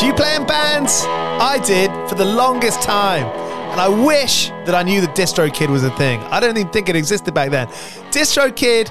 Do you play in bands? I did for the longest time. And I wish that I knew that DistroKid was a thing. I don't even think it existed back then. DistroKid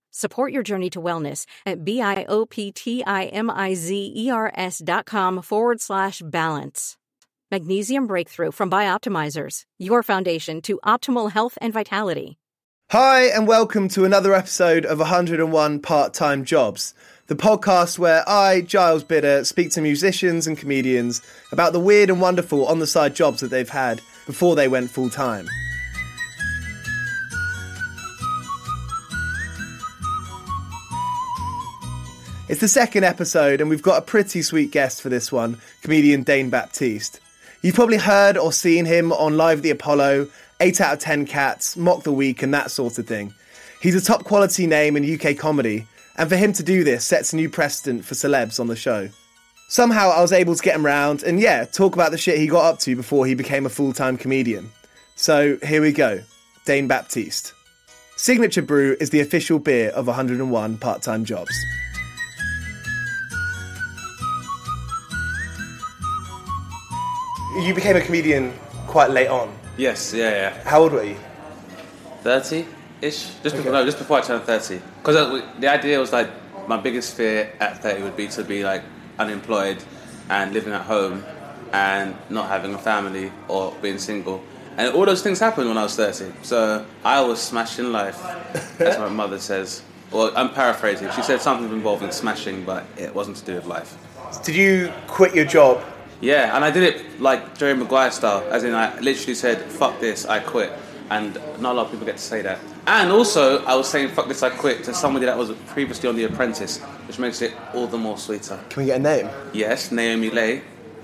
Support your journey to wellness at B-I-O-P-T-I-M-I-Z-E-R-S dot com forward slash balance. Magnesium Breakthrough from Bioptimizers, your foundation to optimal health and vitality. Hi, and welcome to another episode of 101 Part Time Jobs, the podcast where I, Giles Bidder, speak to musicians and comedians about the weird and wonderful on the side jobs that they've had before they went full time. It's the second episode, and we've got a pretty sweet guest for this one comedian Dane Baptiste. You've probably heard or seen him on Live at the Apollo, 8 out of 10 Cats, Mock the Week, and that sort of thing. He's a top quality name in UK comedy, and for him to do this sets a new precedent for celebs on the show. Somehow I was able to get him round and, yeah, talk about the shit he got up to before he became a full time comedian. So here we go Dane Baptiste. Signature Brew is the official beer of 101 part time jobs. You became a comedian quite late on. Yes, yeah, yeah. How old were you? 30 ish? Just, before, no, just before I turned 30. Because the idea was like, my biggest fear at 30 would be to be like unemployed and living at home and not having a family or being single. And all those things happened when I was 30. So I was smashing life, as my mother says. Well, I'm paraphrasing. She said something involving smashing, but it wasn't to do with life. Did you quit your job? Yeah, and I did it like Jerry Maguire style, as in I literally said, fuck this, I quit. And not a lot of people get to say that. And also, I was saying, fuck this, I quit to somebody that was previously on The Apprentice, which makes it all the more sweeter. Can we get a name? Yes, Naomi Lay,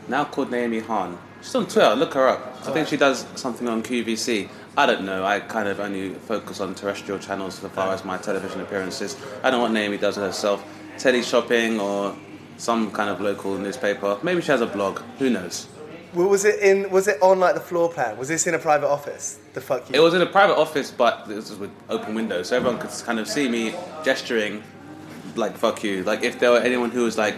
now called Naomi Han. She's on Twitter, look her up. I think she does something on QVC. I don't know, I kind of only focus on terrestrial channels as far as my television appearances. I don't know what Naomi does herself. Tele shopping or some kind of local newspaper. Maybe she has a blog, who knows? Well, was it in? Was it on like the floor plan? Was this in a private office? The fuck you. It was in a private office, but this was with open windows, so everyone could kind of see me gesturing, like "fuck you." Like if there were anyone who was like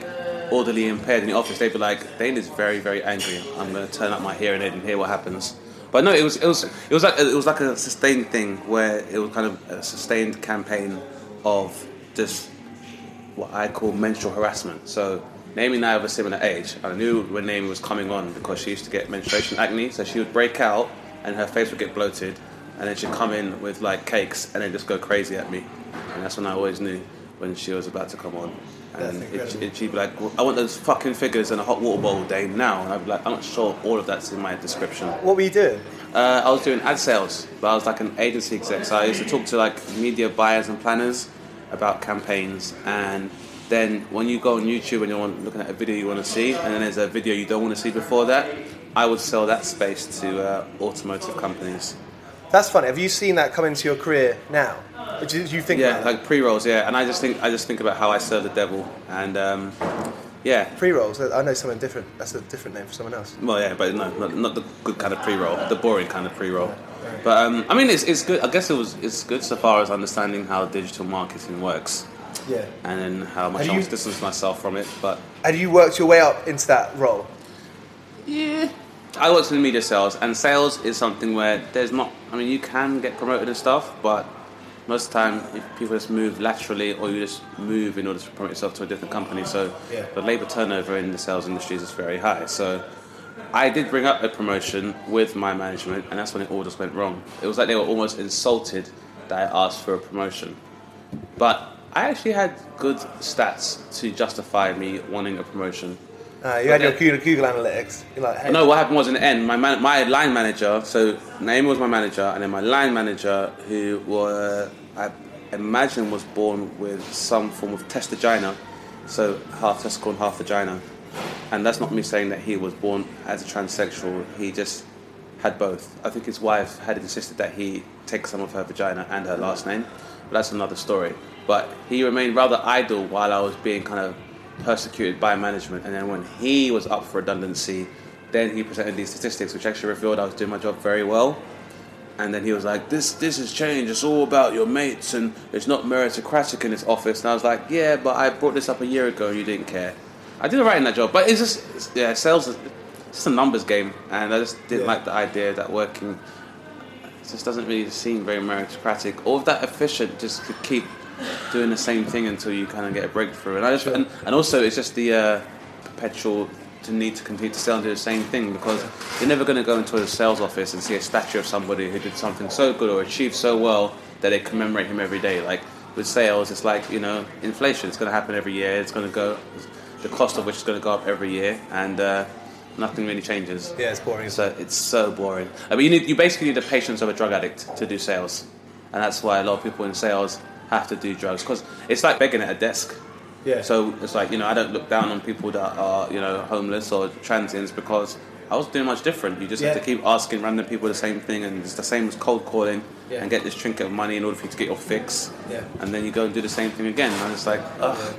orderly impaired in the office, they'd be like, "Dane is very, very angry. I'm going to turn up my hearing aid and hear what happens." But no, it was it was it was like it was like a sustained thing where it was kind of a sustained campaign of just what I call menstrual harassment. So Naomi and I have a similar age. I knew when Naomi was coming on because she used to get menstruation acne, so she would break out and her face would get bloated, and then she'd come in with like cakes and then just go crazy at me, and that's when I always knew when she was about to come on. And it, it, she'd be like, "I want those fucking figures in a hot water bowl, Dane, now." And I'd be like, "I'm not sure all of that's in my description." What were you doing? Uh, I was doing ad sales, but I was like an agency exec. So I used to talk to like media buyers and planners about campaigns. And then when you go on YouTube and you're looking at a video you want to see, and then there's a video you don't want to see before that, I would sell that space to uh, automotive companies. That's funny. Have you seen that come into your career now? Do you, think? Yeah, like pre rolls. Yeah, and I just think I just think about how I serve the devil, and um, yeah, pre-rolls. I know something different. That's a different name for someone else. Well, yeah, but no, not, not the good kind of pre-roll, the boring kind of pre-roll. But um, I mean, it's, it's good. I guess it was it's good so far as understanding how digital marketing works, Yeah. and then how much Have I you- want distance myself from it. But Have you worked your way up into that role? yeah, I worked in media sales, and sales is something where there's not. I mean, you can get promoted and stuff, but most of the time, if people just move laterally, or you just move in order to promote yourself to a different company. So Yeah. the labour turnover in the sales industry is very high. So I did bring up a promotion with my management, and that's when it all just went wrong. It was like they were almost insulted that I asked for a promotion. But I actually had good stats to justify me wanting a promotion. Uh, you had your Google Analytics. You're like, hey, No, what happened was in the end, my man, my line manager, so Naomi was my manager, and then my line manager, who were, I imagine was born with some form of testigina, so half testicle and half vagina. And that's not me saying that he was born as a transsexual, he just had both. I think his wife had insisted that he take some of her vagina and her last name, but that's another story. But he remained rather idle while I was being kind of persecuted by management, and then when he was up for redundancy, then he presented these statistics, which actually revealed I was doing my job very well. And then he was like, "This, this has changed. It's all about your mates, and it's not meritocratic in this office." And I was like, "Yeah, but I brought this up a year ago, and you didn't care." I did alright in that job, but it's just, it's, yeah, sales is it's just a numbers game, and I just didn't Yeah. like the idea that working just doesn't really seem very meritocratic or that efficient. Just to keep doing the same thing until you kind of get a breakthrough. And I just and, and also it's just the uh, perpetual to need to continue to sell and do the same thing because you're never going to go into a sales office and see a statue of somebody who did something so good or achieved so well that they commemorate him every day. Like with sales, it's like you know inflation. It's going to happen every year. It's going to go, the cost of which is going to go up every year, and uh, nothing really changes. Yeah, it's boring. So it's so boring. I mean, you need you basically need the patience of a drug addict to do sales, and that's why a lot of people in sales have to do drugs because it's like begging at a desk. Yeah. So it's like you know I don't look down on people that are you know homeless or transients because I was doing much different. You just have to keep asking random people the same thing, and it's the same as cold calling Yeah. and get this trinket of money in order for you to get your fix. Yeah. And then you go and do the same thing again. And I'm like, ugh.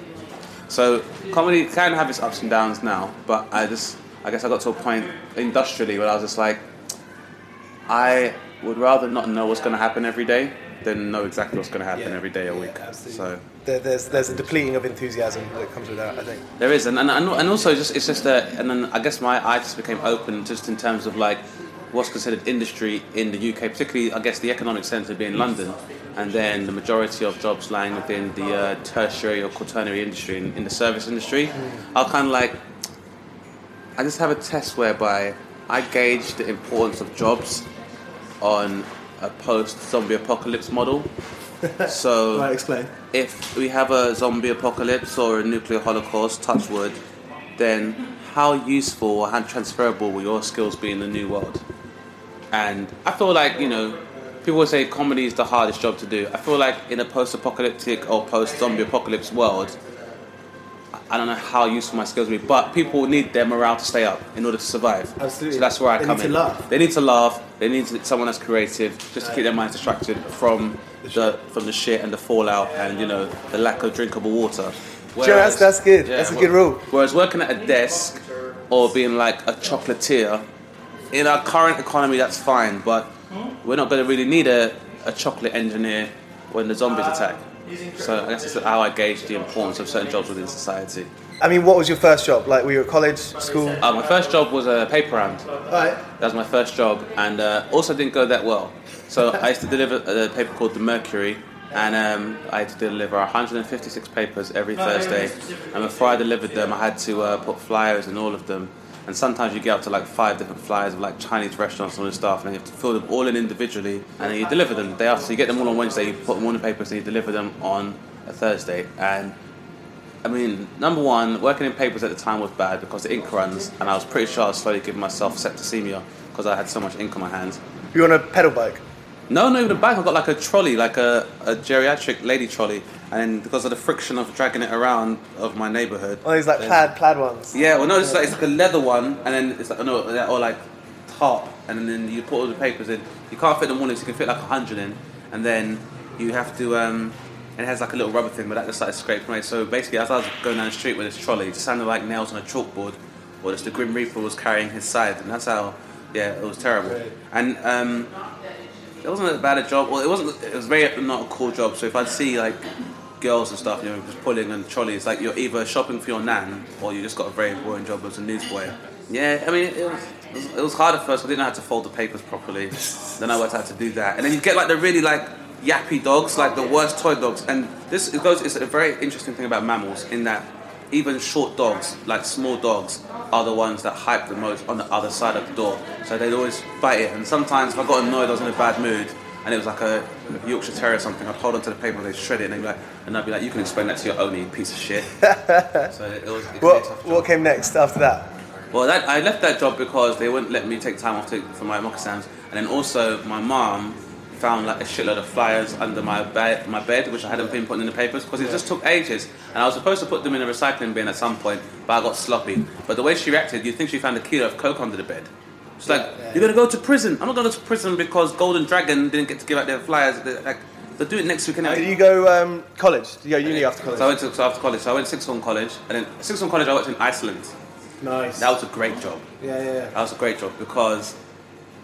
So comedy can have its ups and downs now, but I just I guess I got to a point industrially where I was just like, I would rather not know what's going to happen every day than know exactly what's going to happen Yeah. every day a Yeah, week. absolutely. So There, there's there's a depleting of enthusiasm that comes with that. I think. there is, and and, and and also just it's just that, and then I guess my eye just became open just in terms of like what's considered industry in the UK, particularly I guess the economic centre being London, and then the majority of jobs lying within the uh, tertiary or quaternary industry in, in the service industry. I'll kind of like I just have a test whereby I gauge the importance of jobs on a post-zombie apocalypse model. so Right, explain. if we have a zombie apocalypse or a nuclear holocaust, touch wood, then how useful or how transferable will your skills be in the new world? And I feel like, you know, people say comedy is the hardest job to do. I feel like in a post apocalyptic or post zombie apocalypse world, I don't know how useful my skills will be, but people need their morale to stay up in order to survive. Absolutely. So that's where I They come need to in. laugh. They need to laugh. They need to, someone that's creative, just to keep their minds distracted from the from the shit and the fallout and you know the lack of drinkable water. Sure, that's- that's good. That's a good rule. Whereas working at a desk or being like a chocolatier, in our current economy, that's fine. But we're not going to really need a, a chocolate engineer when the zombies attack. So I guess that's how I gauge the importance of certain jobs within society. I mean, what was your first job? Like, were you at college, school? Uh, my first job was a paper round. Right. That was my first job, and uh, also didn't go that well. So I used to deliver a paper called the Mercury, and um, I had to deliver 156 papers every Thursday. And before I delivered them, I had to uh, put flyers in all of them. And sometimes you get up to like five different flyers of like Chinese restaurants and all this stuff, and you have to fill them all in individually, and then you deliver them the day after. So you get them all on Wednesday, you put them all in the papers, and you deliver them on a Thursday. And I mean, number one, working in papers at the time was bad because the ink runs, and I was pretty sure I was slowly giving myself septicemia because I had so much ink on my hands. You on a pedal bike? No, not even a bike. I've got like a trolley, like a, a geriatric lady trolley, and because of the friction of dragging it around of my neighbourhood. Oh, these, like, then- plaid, plaid ones? Yeah, well, no, it's like it's like a leather one, and then it's like no, or like tarp, and then you put all the papers in. You can't fit them all in, so you can fit like a hundred in, and then you have to. Um, and it has like a little rubber thing, but that just started scraping away. So basically, as I was going down the street with this trolley, it sounded like nails on a chalkboard, or just the Grim Reaper was carrying his side, and that's how. Yeah, it was terrible. And um, it wasn't as bad a job. Well, it wasn't. It was very not a cool job. So if I'd see like girls and stuff, you know, just pulling on trolleys, like you're either shopping for your nan or you just got a very boring job as a newsboy. Yeah, I mean, it was, it was, hard at first. I didn't know how to fold the papers properly. then I worked out how to do that, and then you get like the really like yappy dogs, like the worst toy dogs. And this it goes. It's a very interesting thing about mammals in that even short dogs, like small dogs, are the ones that hype the most on the other side of the door. So they'd always fight it. And sometimes if I got annoyed, I was in a bad mood, and it was like a Yorkshire Terrier or something, I'd hold onto the paper they'd shred it, and they'd be like, and I'd be like, you can explain that to your own, you piece of shit. so it was. It What, what came next after that? Well, that, I left that job because they wouldn't let me take time off to, for my moccasins, and then also my mom found like a shitload of flyers under my bed, my bed, which I hadn't been putting in the papers because it just took ages. And I was supposed to put them in a recycling bin at some point, but I got sloppy. But the way she reacted, you'd think she found a kilo of coke under the bed. She's like, "You're gonna go to prison." I'm not going to go to prison because Golden Dragon didn't get to give out their flyers. They- Like, they'll do it next week. Did you go um, college? Did you go uni after college? So I went to so after college. So I went to Sixth Form College, and then Sixth Form College I worked in Iceland. nice. That was a great job. yeah, yeah, yeah. That was a great job because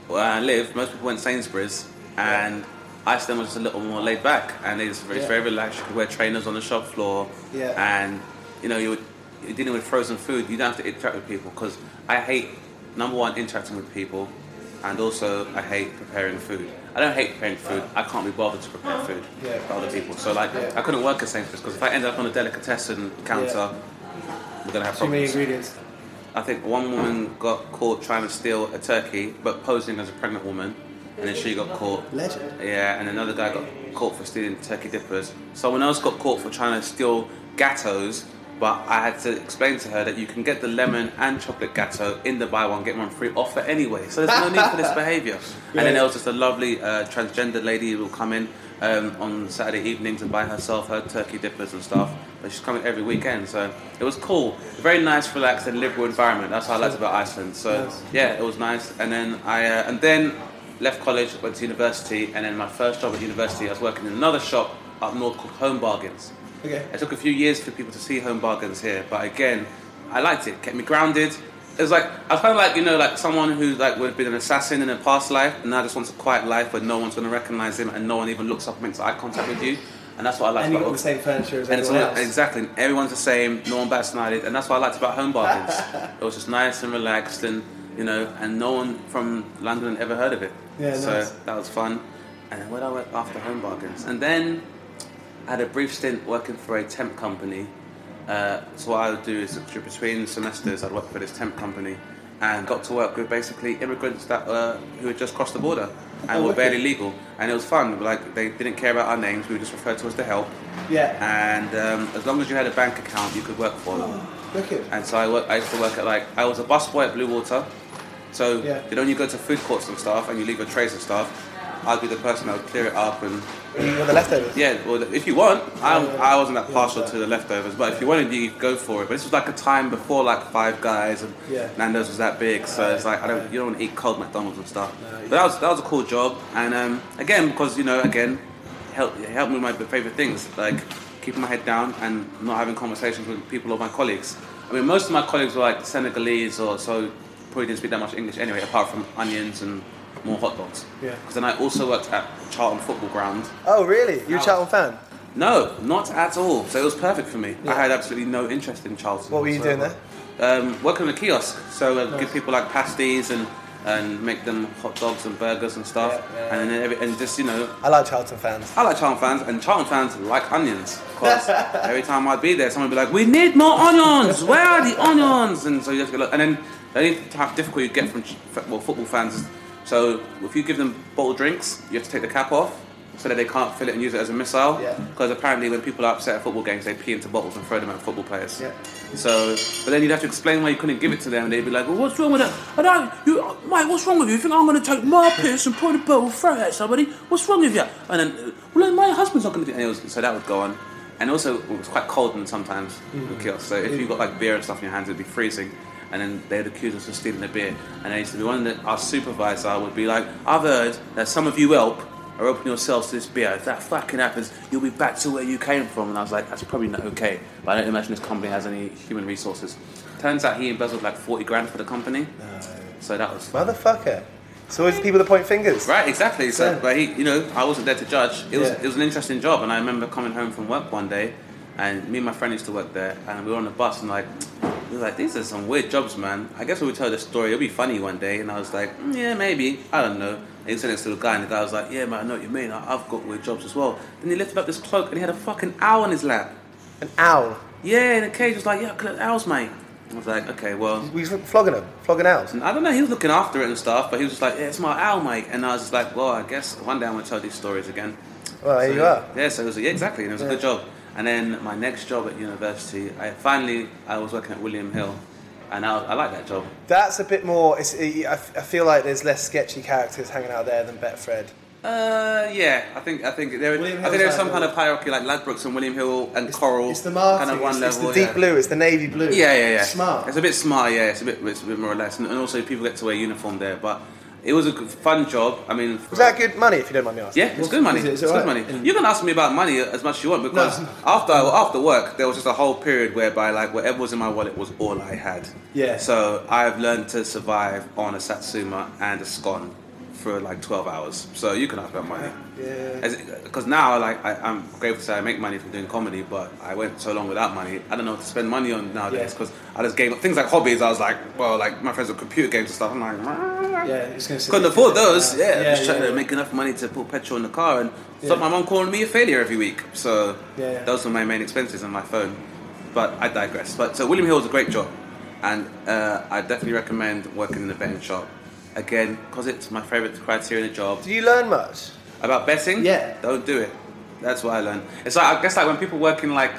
where I live, most people went Sainsbury's, and Iceland was just a little more laid back, and it's very, Yeah. very relaxed. You could wear trainers on the shop floor, Yeah. and you know you would, you're dealing with frozen food. You don't have to interact with people because I hate number one interacting with people, and also I hate preparing food. I don't hate preparing food. I can't be bothered to prepare food Yeah. for other people. So like Yeah. I couldn't work at Sainsbury's because if I ended up on a delicatessen counter, we're gonna have problems. Too many ingredients. I think one woman got caught trying to steal a turkey, but posing as a pregnant woman, and then she got caught. Legend. Yeah, and another guy got caught for stealing turkey dippers. Someone else got caught for trying to steal gateaux, but I had to explain to her that you can get the lemon and chocolate gateau in the buy one get one free offer anyway. So there's no need for this behaviour. And then there was just a lovely uh, transgender lady who will come in um, on Saturday evenings and buy herself her turkey dippers and stuff. But she's coming every weekend, so it was cool. Very nice, relaxed, and liberal environment. That's how I liked about Iceland. So Nice. yeah, it was nice. And then I uh, and then left college, went to university, and then my first job at university, I was working in another shop up north called Home Bargains. Okay. It took a few years for people to see Home Bargains here, but again, I liked it. Kept me grounded. It was like I was kind of like you know like someone who like would have been an assassin in a past life, and now just wants a quiet life where no one's going to recognize him and no one even looks up and makes eye contact with you. And that's what I like And you about got the same furniture as and everyone else. exactly everyone's the same. No one bats an eyelid, and that's what I liked about Home Bargains. it was just nice and relaxed, and you know, and no one from London ever heard of it. Yeah, so nice. that was fun. And then when I went after Home Bargains, and then I had a brief stint working for a temp company. Uh, so what I would do is between semesters, I'd work for this temp company, and got to work with basically immigrants that uh, who had just crossed the border and Oh, were wicked. barely legal. And it was fun. Like they didn't care about our names. We were just referred to as the help. Yeah. And um, as long as you had a bank account, you could work for them. Wicked. And so I, work, I used to work at like I was a busboy at Bluewater. So Yeah. you know when you go to food courts and stuff and you leave your trays and stuff, I'd be the person that would clear it up and the leftovers? yeah. Well, if you want, I, I wasn't that partial yeah. to the leftovers, but if you wanted, you could go for it. But this was like a time before like Five Guys and Yeah. Nando's was that big, so it's like I don't you don't want to eat cold McDonald's and stuff. No, but that was that was a cool job, and um, again because you know again help it helped me with my favorite things like keeping my head down and not having conversations with people or my colleagues. I mean, most of my colleagues were like Senegalese or so probably didn't speak that much English anyway, apart from onions and more hot dogs. Yeah. Because then I also worked at Charlton Football Ground. Oh, really? You're a Charlton fan? No, not at all. So it was perfect for me. Yeah. I had absolutely no interest in Charlton. What were you doing there? Um, working on a kiosk. So uh, Nice. give people like pasties and and make them hot dogs and burgers and stuff. Yeah, yeah, and then every, and just you know, I like Charlton fans. I like Charlton fans, and Charlton fans like onions. Because every time I'd be there, someone would be like, "We need more onions. Where are the onions?" And so you have to look. And then the only difficulty you get from well football fans is so if you give them bottled drinks, you have to take the cap off so that they can't fill it and use it as a missile. Yeah. Because apparently, when people are upset at football games, they pee into bottles and throw them at football players. Yeah. So, but then you'd have to explain why you couldn't give it to them, and they'd be like, "Well, what's wrong with that? I don't, you, mate, what's wrong with you? You think I'm going to take my piss and put a bottle throw it at somebody? What's wrong with you?" And then, well, my husband's not going to do. And it was, so that would go on, and also it was quite cold and sometimes Mm. the kiosk. So if you've got like beer and stuff in your hands, it'd be freezing. And then they'd accuse us of stealing the beer. And there used to be one that our supervisor would be like, I've heard that some of you help are opening yourselves to this beer. If that fucking happens, you'll be back to where you came from. And I was like, that's probably not okay. But I don't imagine this company has any human resources. Turns out he embezzled like 40 grand for the company. So that was Motherfucker. So It's always the people that point fingers. Right, exactly. So, Yeah. but he, you know, I wasn't there to judge. It was, Yeah. it was an interesting job, and I remember coming home from work one day, and me and my friend used to work there, and we were on the bus, and like, were like, these are some weird jobs, man. I guess when we tell the story, it'll be funny one day, and I was like, "Mm, yeah, maybe, I don't know. And he said next to the guy, and the guy was like, yeah, man, I know what you mean. I- I've got weird jobs as well. Then he lifted up this cloak, and he had a fucking owl on his lap. An owl. Yeah, in a cage, was like, yeah, look owls, mate. I was like, okay, well. We was flogging them, flogging owls. I don't know, he was looking after it and stuff, but he was just like, yeah, it's my owl, mate. And I was just like, well, I guess one day I'm going to tell these stories again. Well, here So, you are. Yeah, so it was, yeah, exactly, and it was a good job. And then my next job at university, I finally, I was working at William Hill, and I, I like that job. That's a bit more. It's, I, I feel like there's less sketchy characters hanging out there than Betfred. Uh, yeah, I think I think there, William I think there's some kind of hierarchy like Ladbrokes and William Hill and Coral. It's the marketing. kind of one it's, level. it's the deep yeah. blue. It's the navy blue. Yeah, yeah, yeah. Smart. It's a bit smart, yeah. It's a bit, it's a bit more or less, and, and also people get to wear uniform there. But it was a fun job. I mean, Was that good money? If you don't mind me asking. Yeah, it's good money. Is it- is it's it good money. You can ask me about money as much as you want because No. after after work there was just a whole period whereby like whatever was in my wallet was all I had. Yeah. So I've learned to survive on a satsuma and a scone for like twelve hours. So you can ask about money. Yeah. Because now, like, I, I'm grateful to say I make money from doing comedy, but I went so long without money. I don't know what to spend money on nowadays Yeah. because I just gave up things like hobbies. I was like, well, like my friends with computer games and stuff. I'm like, Yeah, it's gonna couldn't afford for a bit. those. Yeah, just trying yeah. to make enough money to put petrol in the car and stop my mom calling me a failure every week. So Yeah, yeah. those were my main expenses on my phone. But I digress. But so William Hill was a great job, and uh, I definitely recommend working in a betting shop. Again, because it's my favourite criteria in a job. Do you learn much? About betting? Yeah. Don't do it. That's what I learned. It's like I guess like when people work in like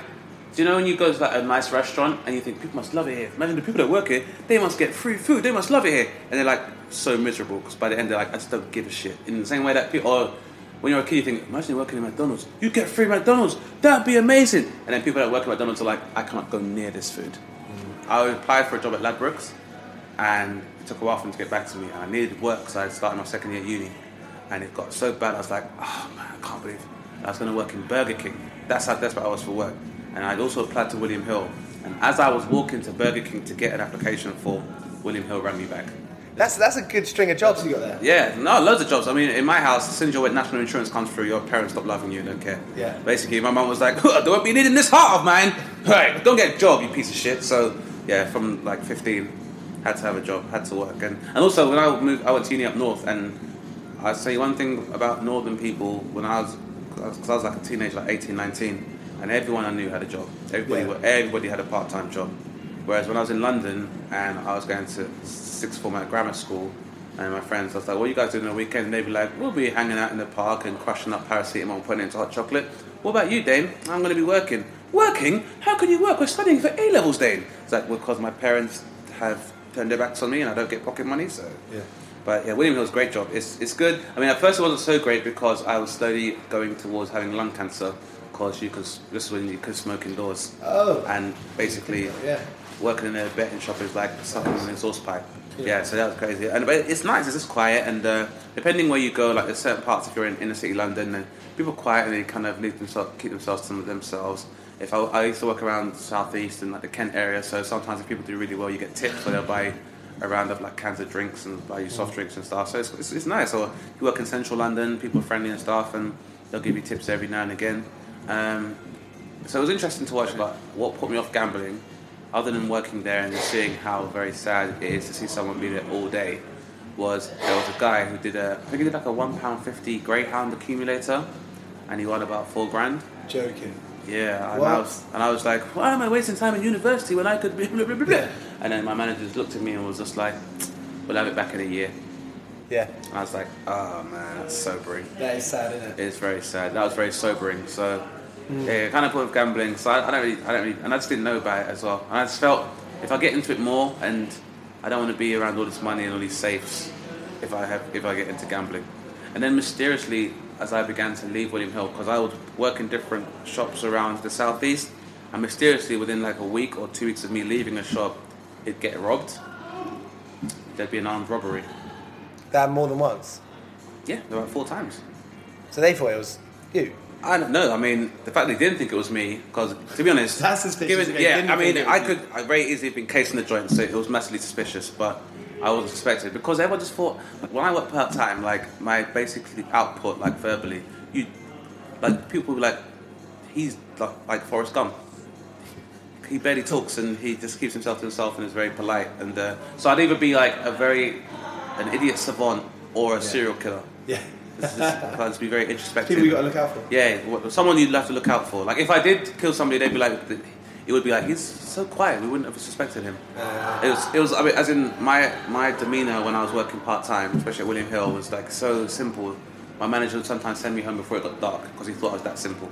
do you know when you go to like a nice restaurant and you think people must love it here? Imagine the people that work here, they must get free food, they must love it here. And they're like so miserable because by the end they're like, I just don't give a shit. In the same way that people or when you're a kid you think, imagine working in McDonald's, you get free McDonald's, that'd be amazing. And then people that work at McDonald's are like, I cannot go near this food. Mm. I applied for a job at Ladbrokes and it took a while for them to get back to me and I needed work so I started my second year at uni and it got so bad I was like oh man I can't believe I was going to work in Burger King that's how desperate I was for work and I'd also applied to William Hill and as I was walking to Burger King to get an application for William Hill rang me back That's that's a good string of jobs you got there. yeah, no, loads of jobs. I mean, in my house, as soon as your national insurance comes through, your parents stop loving you and don't care. Yeah. Basically, my mum was like, don't be needing this heart of mine. Right, don't get a job, you piece of shit. So, yeah, from like 15, had to have a job, had to work. And, and also, when I moved, I went to uni up north, and I'll say one thing about northern people, when I was, because I was like a teenager, like 18, 19, and everyone I knew had a job. Everybody, Yeah. everybody had a part-time job. Whereas when I was in London and I was going to sixth form at grammar school, and my friends, I was like, "What are you guys doing on the weekend?" And they'd be like, "We'll be hanging out in the park and crushing up paracetamol and putting it into hot chocolate." What about you, Dane? I'm going to be working. Working? How can you work? We're studying for A levels, Dane. It's like because my parents have turned their backs on me and I don't get pocket money, so. Yeah. But yeah, William Hill's a great job. It's, it's good. I mean, at first it wasn't so great because I was slowly going towards having lung cancer because you could, this is when you could smoke indoors. Oh. And basically, Yeah. working in a betting shop is like sucking on an exhaust pipe. Yeah, so that was crazy. And but it's nice. It's just quiet, and uh, depending where you go, like there's certain parts if you're in inner city London, and people are quiet and they kind of leave themselves, keep themselves to themselves. If I, I used to work around southeast and like the Kent area, so sometimes if people do really well, you get tips, so they'll buy a round of like cans of drinks and buy you soft drinks and stuff. So it's, it's, it's nice. Or you work in central London, people are friendly and stuff, and they'll give you tips every now and again. Um, so it was interesting to watch like what put me off gambling, other than working there and seeing how very sad it is to see someone be there all day. Was there was a guy who did a I think he did like a one pound fifty Greyhound accumulator, and he won about four grand. Joking. Yeah, and I was and I was like, why am I wasting time in university when I could be blah, blah, blah, blah. And then my manager just looked at me and was just like, we'll have it back in a year. Yeah. And I was like, oh man, that's sobering. That is sad, isn't it? It's very sad. That was very sobering. So hmm. yeah, kind of put with gambling. So I, I don't really, I don't really, and I just didn't know about it as well. And I just felt if I get into it more, and I don't want to be around all this money and all these safes if I have, if I get into gambling. And then mysteriously, as I began to leave William Hill, because I would work in different shops around the southeast, and mysteriously within like a week or two weeks of me leaving a shop, it'd get robbed. There'd be an armed robbery. That more than once. Yeah, about four times. So they thought it was you. I don't know. I mean, the fact they didn't think it was me, because to be honest, That's suspicious. given- yeah, I mean, think it was I could I very easily have been casing the joint, so it was massively suspicious. But I was expected because everyone just thought when I work part time, like my basically output, like verbally, you like people were like, he's like, like Forrest Gump. He barely talks and he just keeps himself to himself and is very polite. And uh, so I'd either be like a very an idiot savant or a serial killer. Yeah. This is, just be very introspective. People you got to look out for. Yeah, someone you'd have to look out for. Like if I did kill somebody, they'd be like, it would be like he's so quiet. We wouldn't have suspected him. Uh. It was, it was. I mean, as in my my demeanor when I was working part time, especially at William Hill, was like so simple. My manager would sometimes send me home before it got dark because he thought I was that simple.